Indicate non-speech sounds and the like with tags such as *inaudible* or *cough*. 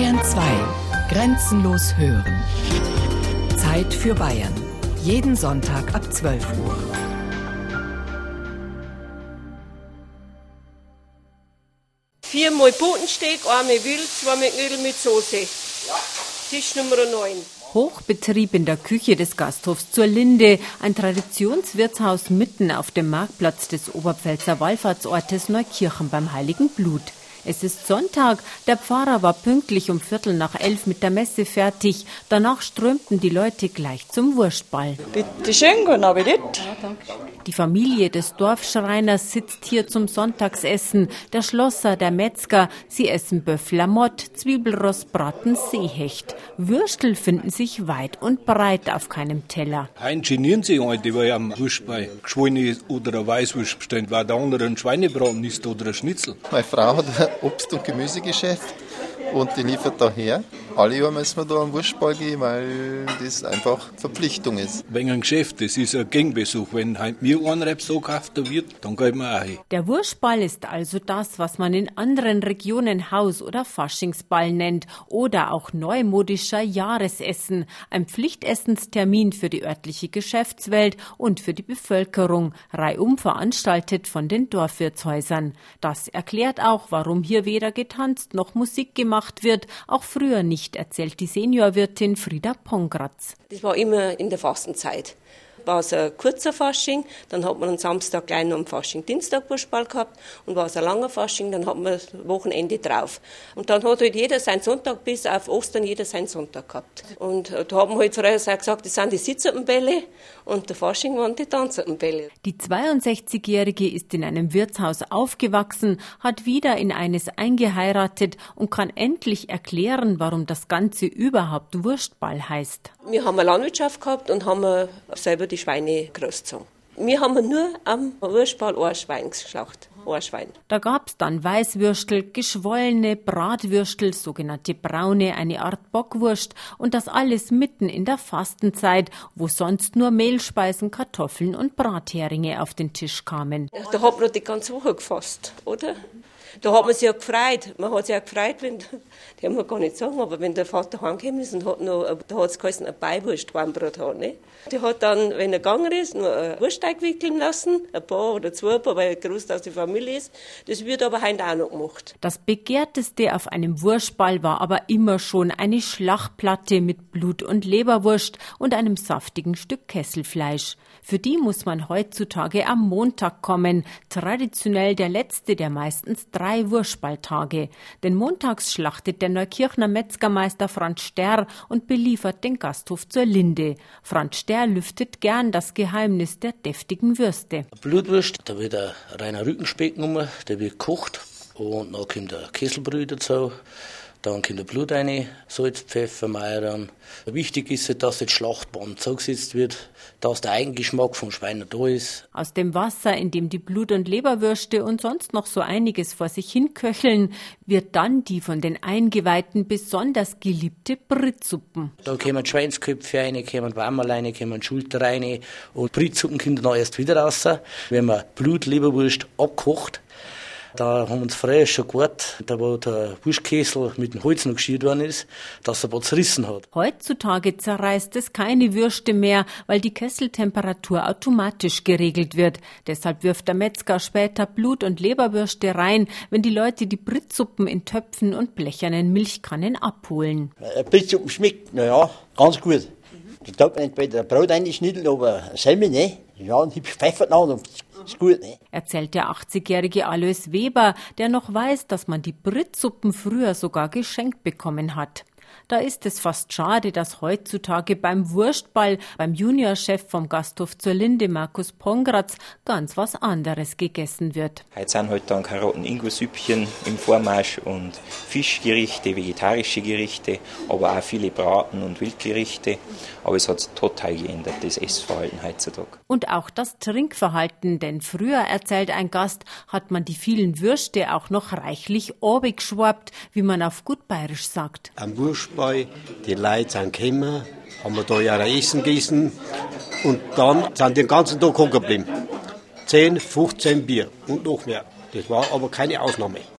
Bayern 2. Grenzenlos hören. Zeit für Bayern. Jeden Sonntag ab 12 Uhr. Viermal Botensteak, einmal Wild, zweimal Knödel mit Soße. Tisch Nummer 9. Hochbetrieb in der Küche des Gasthofs zur Linde, ein Traditionswirtshaus mitten auf dem Marktplatz des Oberpfälzer Wallfahrtsortes Neukirchen beim Heiligen Blut. Es ist Sonntag. Der Pfarrer war pünktlich um Viertel nach elf mit der Messe fertig. Danach strömten die Leute gleich zum Wurstball. Bitte schön, guten Appetit. Die Familie des Dorfschreiners sitzt hier zum Sonntagsessen. Der Schlosser, der Metzger, sie essen Böfflamott, Zwiebelrostbraten, Seehecht. Würstel finden sich weit und breit auf keinem Teller. Hein genieren sie heute, weil am Wurstball geschwollene oder ein Weißwurst bestellt, weil der andere ein Schweinebraten ist oder ein Schnitzel. Meine Frau hat Obst- und Gemüsegeschäft und die liefert daher. Alle Jahre müssen wir da am Wurstball gehen, weil das einfach Verpflichtung ist. Wegen ein Geschäft, das ist ein Gangbesuch. Wenn halt mir ein Rep so gekauft wird, dann geht man auch hin. Der Wurstball ist also das, was man in anderen Regionen Haus- oder Faschingsball nennt oder auch neumodischer Jahresessen, ein Pflichtessenstermin für die örtliche Geschäftswelt und für die Bevölkerung, reihum veranstaltet von den Dorfwirtshäusern. Das erklärt auch, warum hier weder getanzt noch Musik gemacht wird, auch früher nicht, erzählt die Seniorwirtin Frieda Pongratz. Das war immer in der Fastenzeit. War es ein kurzer Fasching, dann hat man am Samstag gleich noch am Fasching Dienstag Wurstball gehabt und war es ein langer Fasching, dann hat man das Wochenende drauf. Und dann hat halt jeder seinen Sonntag bis auf Ostern jeder seinen Sonntag gehabt. Und äh, da haben wir halt früher gesagt, das sind die Sitzertenbälle und der Fasching waren die Tanzertenbälle. Die 62-Jährige ist in einem Wirtshaus aufgewachsen, hat wieder in eines eingeheiratet und kann endlich erklären, warum das Ganze überhaupt Wurstball heißt. Wir haben eine Landwirtschaft gehabt und haben selber die Schweine großgezogen. Wir haben nur am Wurstball ein Schwein geschlachtet. Ein Schwein. Da gab's dann Weißwürstel, geschwollene Bratwürstel, sogenannte braune, eine Art Bockwurst und das alles mitten in der Fastenzeit, wo sonst nur Mehlspeisen, Kartoffeln und Bratheringe auf den Tisch kamen. Da hat man die ganze Woche gefasst, oder? Da hat man sich ja gefreut. Man hat sich ja gefreut, wenn, *laughs* die haben wir gar nicht sagen, aber wenn der Vater heimgekommen ist und hat noch, da hat es geheißen, eine Beiwurst Weinbrot hat, ne? Der hat dann, wenn er gegangen ist, nur einen Wursteig wickeln lassen, ein paar oder zwei paar, weil er groß aus der Familie ist. Das wird aber heute auch noch gemacht. Das begehrteste auf einem Wurstball war aber immer schon eine Schlachtplatte mit Blut- und Leberwurst und einem saftigen Stück Kesselfleisch. Für die muss man heutzutage am Montag kommen, traditionell der letzte der meistens drei Wurstballtage. Denn montags schlachtet der Neukirchner Metzgermeister Franz Sterr und beliefert den Gasthof zur Linde. Franz Sterr lüftet gern das Geheimnis der deftigen Würste. Blutwurst, da wird ein reiner Rückenspeck genommen, der wird gekocht und dann kommt der Kesselbrühe dazu. Dann kommt der Blut rein, Salz, Pfeffer, Meiern. Wichtig ist, halt, dass das Schlachtband zugesetzt wird, dass der Eigengeschmack vom Schwein da ist. Aus dem Wasser, in dem die Blut- und Leberwürste und sonst noch so einiges vor sich hin köcheln, wird dann die von den Eingeweihten besonders geliebte Brittsuppen. Da kommen Schweinsköpfe rein, kommen Wammerl rein, kommen Schulter rein und Brittsuppen kommen dann erst wieder raus. Wenn man Blut, Leberwurst abkocht, da haben wir uns früher schon gewartet, da wo der Wurstkessel mit dem Holz noch geschürt worden ist, dass er paar zerrissen hat. Heutzutage zerreißt es keine Würste mehr, weil die Kesseltemperatur automatisch geregelt wird. Deshalb wirft der Metzger später Blut- und Leberwürste rein, wenn die Leute die Brittsuppen in Töpfen und blechernen Milchkannen abholen. Ein Brittsuppen schmeckt, naja, ganz gut. Da tut man entweder Brot einschnitteln oder Semmel, ne? Ja, und hübsch Pfeffer noch, und ist gut, ne? Erzählt der 80-jährige Alois Weber, der noch weiß, dass man die Brittsuppen früher sogar geschenkt bekommen hat. Da ist es fast schade, dass heutzutage beim Wurstball beim Juniorchef vom Gasthof zur Linde, Markus Pongratz, ganz was anderes gegessen wird. Heute sind halt dann Karotten-Ingo-Süppchen im Vormarsch und Fischgerichte, vegetarische Gerichte, aber auch viele Braten- und Wildgerichte. Aber es hat sich total geändert, das Essverhalten heutzutage. Und auch das Trinkverhalten, denn früher, erzählt ein Gast, hat man die vielen Würste auch noch reichlich obig geschwappt, wie man auf gut bayerisch sagt. Am Wurstball, die Leute sind gekommen, haben wir da ja Essen gegessen und dann sind den ganzen Tag hängen geblieben. 10, 15 Bier und noch mehr. Das war aber keine Ausnahme.